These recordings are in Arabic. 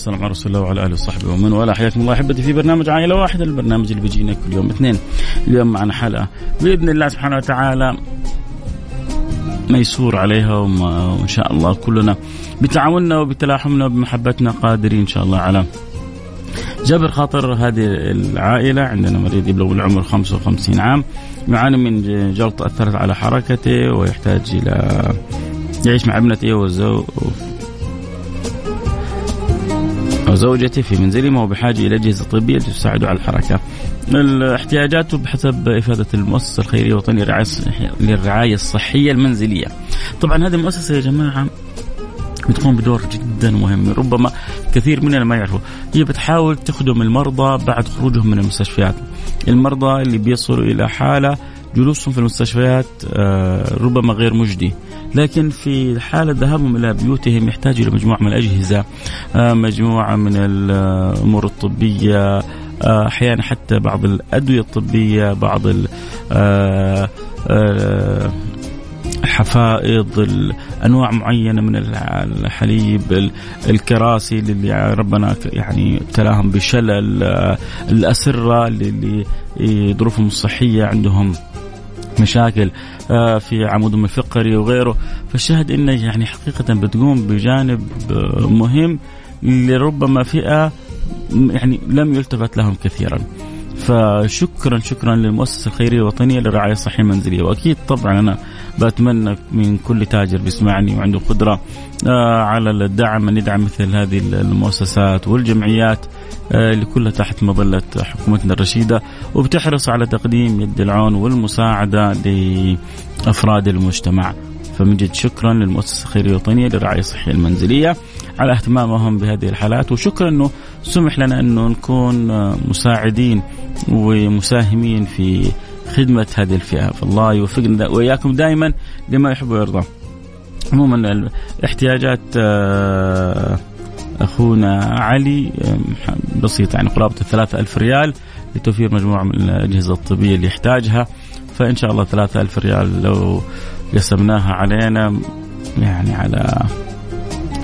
والسلام على رسول الله وعلى آله وصحبه ومن والاه. حياكم الله أحبتي في برنامج عائلة واحدة البرنامج اللي بيجينا كل يوم اثنين. اليوم معنا حلقة بإذن الله سبحانه وتعالى ميسور عليها وإن شاء الله كلنا بتعاوننا وبتلاحمنا وبمحبتنا قادرين إن شاء الله على جبر خاطر هذه العائلة عندنا مريض يبلغ العمر 55 عام يعاني من جلطة أثرت على حركته ويحتاج إلى يعيش مع ابنته وزو... وزوجته في منزله وهو بحاجة إلى أجهزة طبية تساعده على الحركة. احتياجاته بحسب إفادة المؤسسة الخيرية الوطنية للرعاية الصحية المنزلية. طبعا هذه المؤسسة يا جماعة بتقوم بدور جدا مهم. ربما كثير مننا ما يعرفوا هي بتحاول تخدم المرضى بعد خروجهم من المستشفيات. المرضى اللي بيصلوا إلى حالة جلوسهم في المستشفيات آه، ربما غير مجدي. لكن في حالة ذهابهم إلى بيوتهم يحتاجوا إلى مجموعة من الأجهزة آه، مجموعة من الأمور الطبية آه، أحيانا حتى بعض الأدوية الطبية بعض ال- الحفائض ال- انواع معينة من الحليب ال- الكراسي اللي ربنا يعني ابتلاهم بشلل الأسرة اللي ظروفهم الصحية عندهم. مشاكل آه، في عمودهم الفقري وغيره. فالشاهد انه يعني حقيقة بتقوم بجانب آه، مهم لربما فئة يعني لم يلتفت لهم كثيرا. فشكرا شكرا للمؤسسة الخيرية الوطنية للرعايه الصحيه المنزليه وأكيد طبعا أنا بتمنى من كل تاجر بيسمعني وعنده قدرة آه، على الدعم أن يدعم مثل هذه المؤسسات والجمعيات آه، اللي كلها تحت مظلة حكومتنا الرشيدة وبتحرص على تقديم يد العون والمساعدة لأفراد المجتمع. فمن جد شكرا للمؤسسة الخيرية الوطنية للرعايه الصحيه المنزلية على اهتمامهم بهذه الحالات وشكرا إنه سمح لنا إنه نكون آه، مساعدين ومساهمين في خدمة هذه الفئة فالله يوفقنا وإياكم دائما لما يحب ويرضى. عموما الاحتياجات آه، أخونا علي آه، بسيطة يعني قرابة الثلاثة ألف ريال لتوفير مجموعة من الأجهزة الطبية اللي يحتاجها فإن شاء الله ثلاثة ألف ريال لو قسمناها علينا يعني على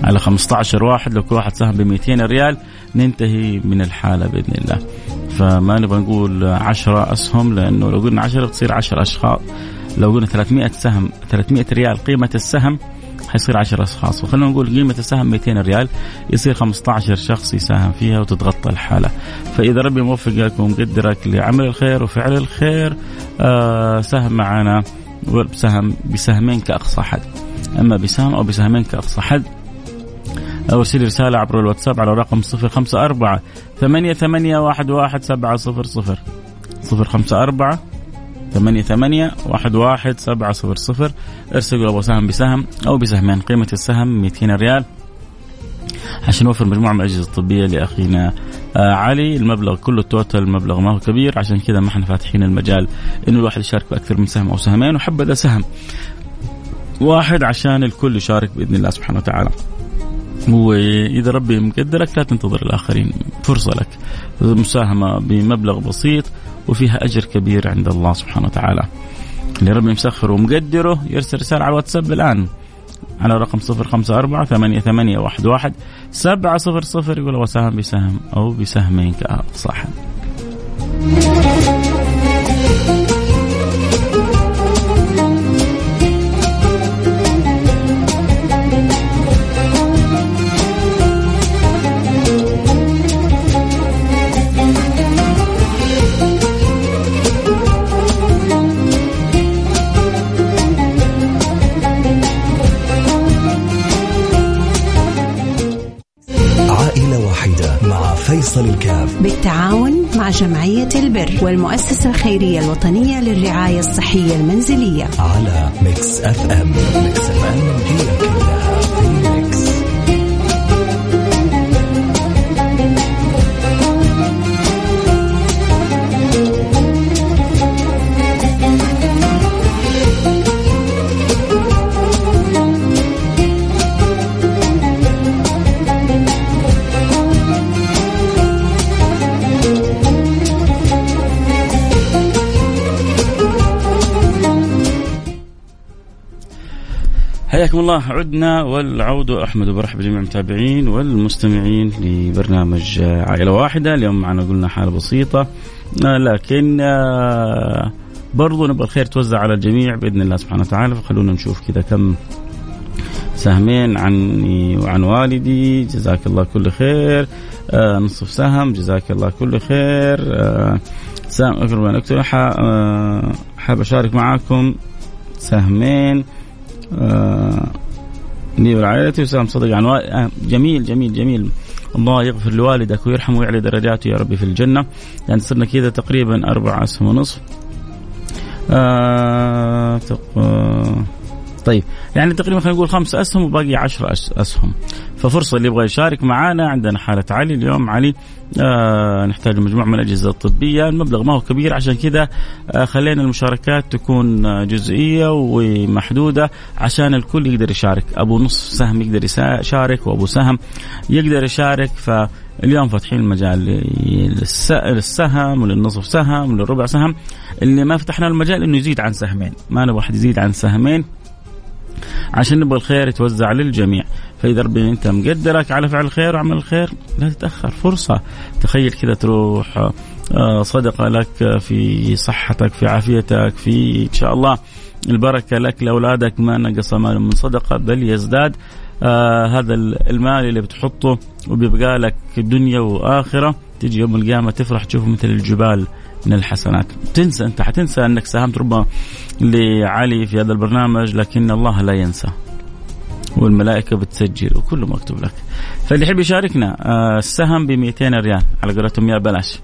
على 15 واحد لو كل واحد ساهم ب 200 ريال ننتهي من الحالة بإذن الله. فما نبغى نقول 10 أسهم لأنه لو قلنا 10 بتصير 10 أشخاص. لو قلنا 300 سهم 300 ريال قيمة السهم حيصير 10 أشخاص. وخلينا نقول قيمة السهم 200 ريال يصير 15 شخص يساهم فيها وتتغطى الحالة. فإذا ربي موفقك ومقدرك لعمل الخير وفعل الخير آه سهم معنا بسهم بسهمين كأقصى حد. أما بسهم أو بسهمين كأقصى حد أرسل رسالة عبر الواتساب على رقم 054 ثمانية ثمانية واحد واحد سبعة صفر صفر صفر خمسة أربعة ثمانية ثمانية واحد واحد سبعة صفر صفر ارسلوا أبو سهم بسهم أو بسهمين قيمة السهم 200 ريال عشان نوفر مجموعة من الأجهزة الطبية لأخينا آه علي. المبلغ كله التوتال المبلغ ما هو كبير. عشان كذا ما إحنا فاتحين المجال إنه الواحد يشارك بأكثر من سهم أو سهمين. وحبذا سهم واحد عشان الكل يشارك بإذن الله سبحانه وتعالى. واذا ربي مقدرك لا تنتظر الآخرين فرصة لك. مساهمة بمبلغ بسيط وفيها أجر كبير عند الله سبحانه وتعالى. اللي ربي مسخره ومقدره يرسل رسالة على الواتساب الآن. على رقم 054 ثمانية ثمانية واحد واحد. سبعة صفر صفر يقول وسهم بسهم أو بسهمين كأقصى الكاف بالتعاون مع جمعية البر والمؤسسة الخيرية الوطنية للرعاية الصحية المنزلية. على Mix FM Mix FM هي كلها حياكم الله. عدنا والعود أحمد. وبرحب بجميع المتابعين والمستمعين لبرنامج عائلة واحدة. اليوم معنا قلنا حالة بسيطة لكن آه، برضو نبغى الخير توزع على الجميع بإذن الله سبحانه وتعالى. فخلونا نشوف كذا كم سهمين عني وعن والدي. جزاك الله كل خير. آه نصف سهم. جزاك الله كل خير. آه سهم اكتب ح- آه، حاب أشارك معاكم سهمين. لي ولعائلتي وسام صدق عن. آه جميل جميل جميل. الله يغفر لوالدك ويرحمه ويعلي درجاته يا ربي في الجنة. يعني صرنا كذا تقريبا أربع أسهم ونصف. آه تق... آه طيب يعني تقريبا خلينا نقول خمس أسهم وباقي عشر أس- أسهم. ففرصة اللي يبغى يشارك معنا عندنا حالة علي اليوم. علي آه نحتاج مجموعة من الأجهزة الطبية. المبلغ ما هو كبير عشان كذا آه خلينا المشاركات تكون آه، جزئية ومحدودة عشان الكل يقدر يشارك. أبو نصف سهم يقدر يشارك وأبو سهم يقدر يشارك. فاليوم فاتحين المجال للس- للسهم وللنصف سهم وللربع سهم. اللي ما فتحنا المجال إنه يزيد عن سهمين. ما نبغى واحد يزيد عن سهمين. عشان نبغى الخير يتوزع للجميع. فإذا ربي أنت مقدرك على فعل الخير وعمل الخير لا تتأخر. فرصة. تخيل كذا تروح آه، صدقة لك في صحتك في عافيتك في إن شاء الله البركة لك لأولادك ما نقص مال من صدقة بل يزداد آه هذا المال اللي بتحطه وبيبقى لك دنيا وآخرة. تجي يوم القيامة تفرح تشوفه مثل الجبال. من الحسنات. تنسى أنت حتنسى أنك ساهمت ربما لعلي في هذا البرنامج لكن الله لا ينسى. والملائكة بتسجل وكله مكتوب لك. فاللي يحب يشاركنا آه، السهم ب 200 ريال. على قولتهم يا بلاش.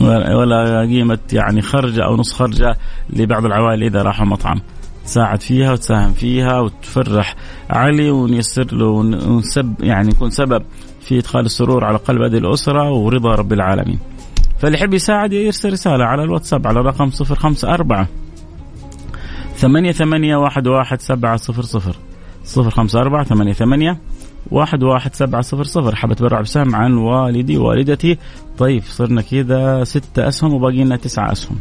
ولا قيمة يعني خرجة أو نص خرجة لبعض العوائل إذا راحوا مطعم. تساعد فيها وتساهم فيها وتفرح علي ونيسر له ون- ونسب يعني نكون سبب في إدخال السرور على قلب هذه الأسرة ورضا رب العالمين. فاللي يحب يساعد يرسل رسالة على الواتساب على رقم 054 ثمانية ثمانية واحد واحد سبعة صفر صفر. صفر خمسة أربعة ثمانية ثمانية واحد واحد سبعة صفر صفر. حابة تبرع بسهم عن والدي والدتي طيب صرنا كذا. ستة أسهم وباقي لنا تسعة أسهم.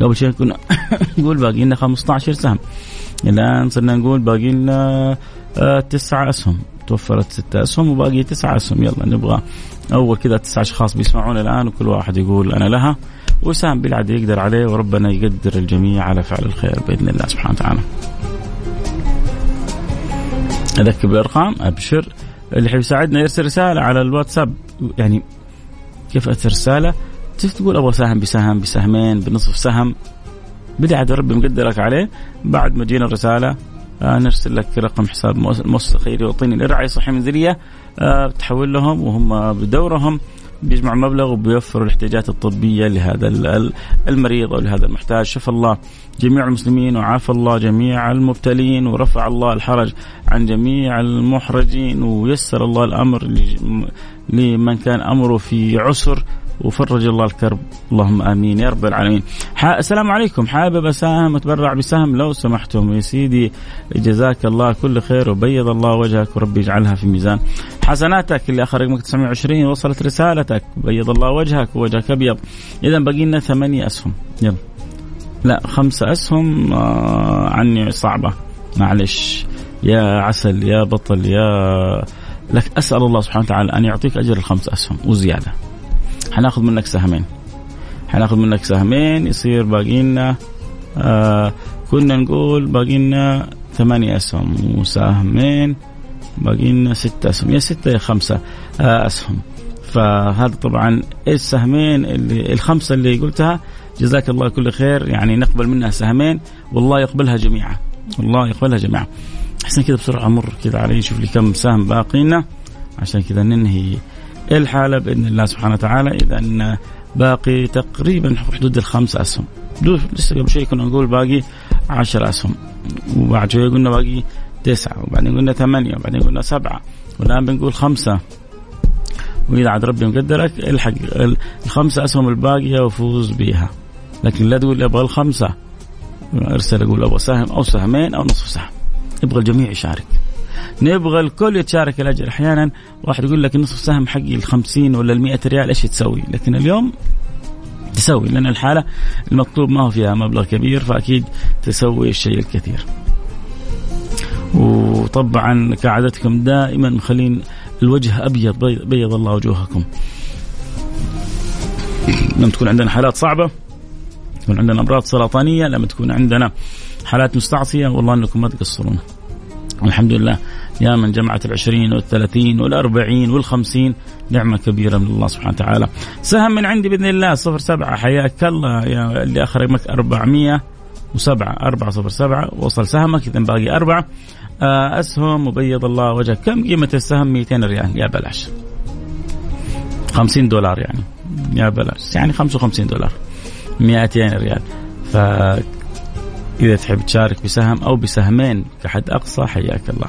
قبل شوي كنا نقول باقي لنا 15 سهم. الآن صرنا نقول باقي لنا آه، تسعة أسهم. توفرت ستة أسهم وباقي تسعة أسهم. يلا نبغى أول كذا تسعة أشخاص بيسمعونا الآن وكل واحد يقول أنا لها. وسام بالعدل يقدر عليه وربنا يقدر الجميع على فعل الخير بإذن الله سبحانه وتعالى. أذكر بالارقام أبشر. اللي يحب يساعدنا يرسل رسالة على الواتساب. يعني كيف أرسل رسالة؟ تقول أبغى سهم بسهم بسهمين بنصف سهم. بدعة ربي مقدرك عليه. بعد ما تجينا الرسالة آه نرسل لك رقم حساب مؤس- المؤسسة الخيرية الوطنية للرعاية الصحية آه تحول لهم وهم بدورهم بيجمعوا مبلغ وبيوفروا الاحتياجات الطبية لهذا ال- ال- المريض أو لهذا المحتاج. شفى الله جميع المسلمين وعافى الله جميع المبتلين ورفع الله الحرج عن جميع المحرجين ويسر الله الأمر لمن كان أمره في عسر. وفرج الله الكرب. اللهم آمين. يا رب العالمين. السلام عليكم. حابب أساهم أتبرع بسهم. لو سمحتم يا سيدي جزاك الله كل خير وبيض الله وجهك وربي يجعلها في ميزان. حسناتك اللي آخر رقمك 920 وصلت رسالتك. بيض الله وجهك ووجهك أبيض. اذا بقي لنا ثمانية أسهم. يلا. لا خمسة أسهم آه عني صعبة. معلش. يا عسل يا بطل يا لك أسأل الله سبحانه وتعالى أن يعطيك أجر الخمس أسهم وزيادة. حناخذ منك سهمين. حناخذ منك سهمين يصير باقي لنا آه كنا نقول باقي لنا ثمانية أسهم. وسهمين باقي لنا ستة أسهم. يا ستة يا خمسة آه أسهم. فهذا طبعا السهمين اللي الخمسة اللي قلتها. جزاك الله كل خير. يعني نقبل منها سهمين. والله يقبلها جميعا. والله يقبلها جميعا. أحسن كذا بسرعة مر كذا علي شوف لي كم سهم باقي لنا عشان كذا ننهي الحالة بإذن الله سبحانه وتعالى. إذا باقي تقريبا حدود الخمس أسهم. لسه قبل شوي كنا نقول باقي عشر أسهم. وبعد شوي قلنا باقي تسعة وبعدين قلنا ثمانية وبعدين قلنا سبعة والآن بنقول خمسة. وإذا عاد ربي مقدرك الحق الخمسة أسهم الباقية وفوز بها. لكن لا تقول أبغى الخمسة. أرسل أقول أبغى سهم أو سهمين أو نصف سهم. يبغى الجميع يشارك. نبغى الكل يتشارك الأجر أحيانا واحد يقول لك نصف سهم حقي ال 50 ولا ال 100 ريال إيش تسوي؟ لكن اليوم تسوي لأن الحالة المطلوب ما هو فيها مبلغ كبير فأكيد تسوي الشيء الكثير. وطبعا كعادتكم دائما مخلين الوجه أبيض بيض الله وجوهكم. لما تكون عندنا حالات صعبة تكون عندنا أمراض سرطانية لما تكون عندنا حالات مستعصية والله أنكم ما تقصرون. الحمد لله يا من جمعت العشرين والثلاثين والأربعين والخمسين نعمة كبيرة من الله سبحانه وتعالى. سهم من عندي بإذن الله صفر سبعة حياك الله. يا اللي أخرجك أربعمية وسبعة أربعة صفر سبعة وصل سهمك إذا باقي أربعة. آه، أسهم وبيض الله وجهك. كم قيمة السهم؟ 200 ريال. يا بلاش. 50 دولار يعني. يا بلاش. يعني 55 دولار. 200 ريال. ف إذا تحب تشارك بسهم أو بسهمين كحد أقصى حياك الله.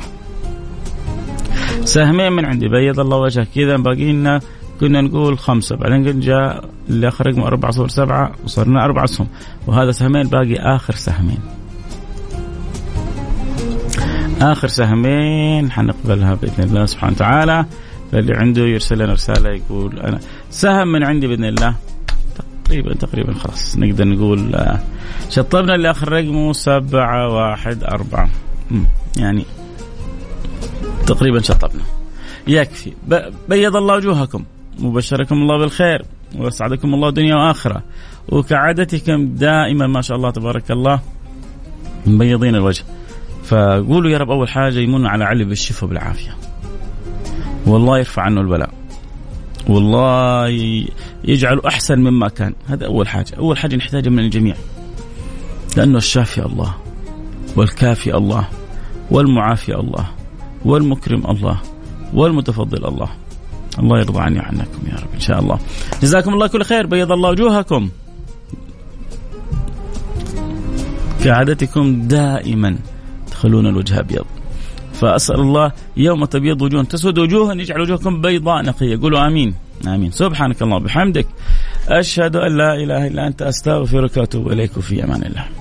سهمين من عندي بيض الله وجهك كذا باقي لنا كنا نقول خمسة. بعدين جاء اللي آخر رقم أربعة صفر سبعة وصرنا أربعة سهم وهذا سهمين باقي آخر سهمين. آخر سهمين حنقبلها بإذن الله سبحانه وتعالى. فاللي عنده يرسل لنا رسالة يقول أنا. سهم من عندي بإذن الله. تقريبا تقريبا خلاص. نقدر نقول آه، شطبنا اللي اخر رقمه سبعة واحد أربعة. يعني تقريبا شطبنا. يكفي بيض الله وجوهكم. وبشركم الله بالخير. واسعدكم الله دنيا وآخرة. وكعادتكم دائما ما شاء الله تبارك الله. مبيضين الوجه. فقولوا يا رب أول حاجة يمن على علي بالشفاء بالعافيه والله يرفع عنه البلاء. والله يجعله أحسن مما كان. هذا أول حاجة. أول حاجة نحتاجها من الجميع. لأنه الشافي الله والكافي الله والمعافي الله والمكرم الله والمتفضل الله. الله يرضى عني وعنكم يا رب إن شاء الله. جزاكم الله كل خير. بيض الله وجوهكم. كعادتكم دائما تخلون الوجه أبيض. فأسأل الله يوم تبيض وجوه تسود وجوه يجعل وجوهكم بيضاء نقية. قولوا آمين. آمين. سبحانك اللهم وبحمدك أشهد أن لا إله إلا أنت أستغفرك وأتوب إليك في أمان الله.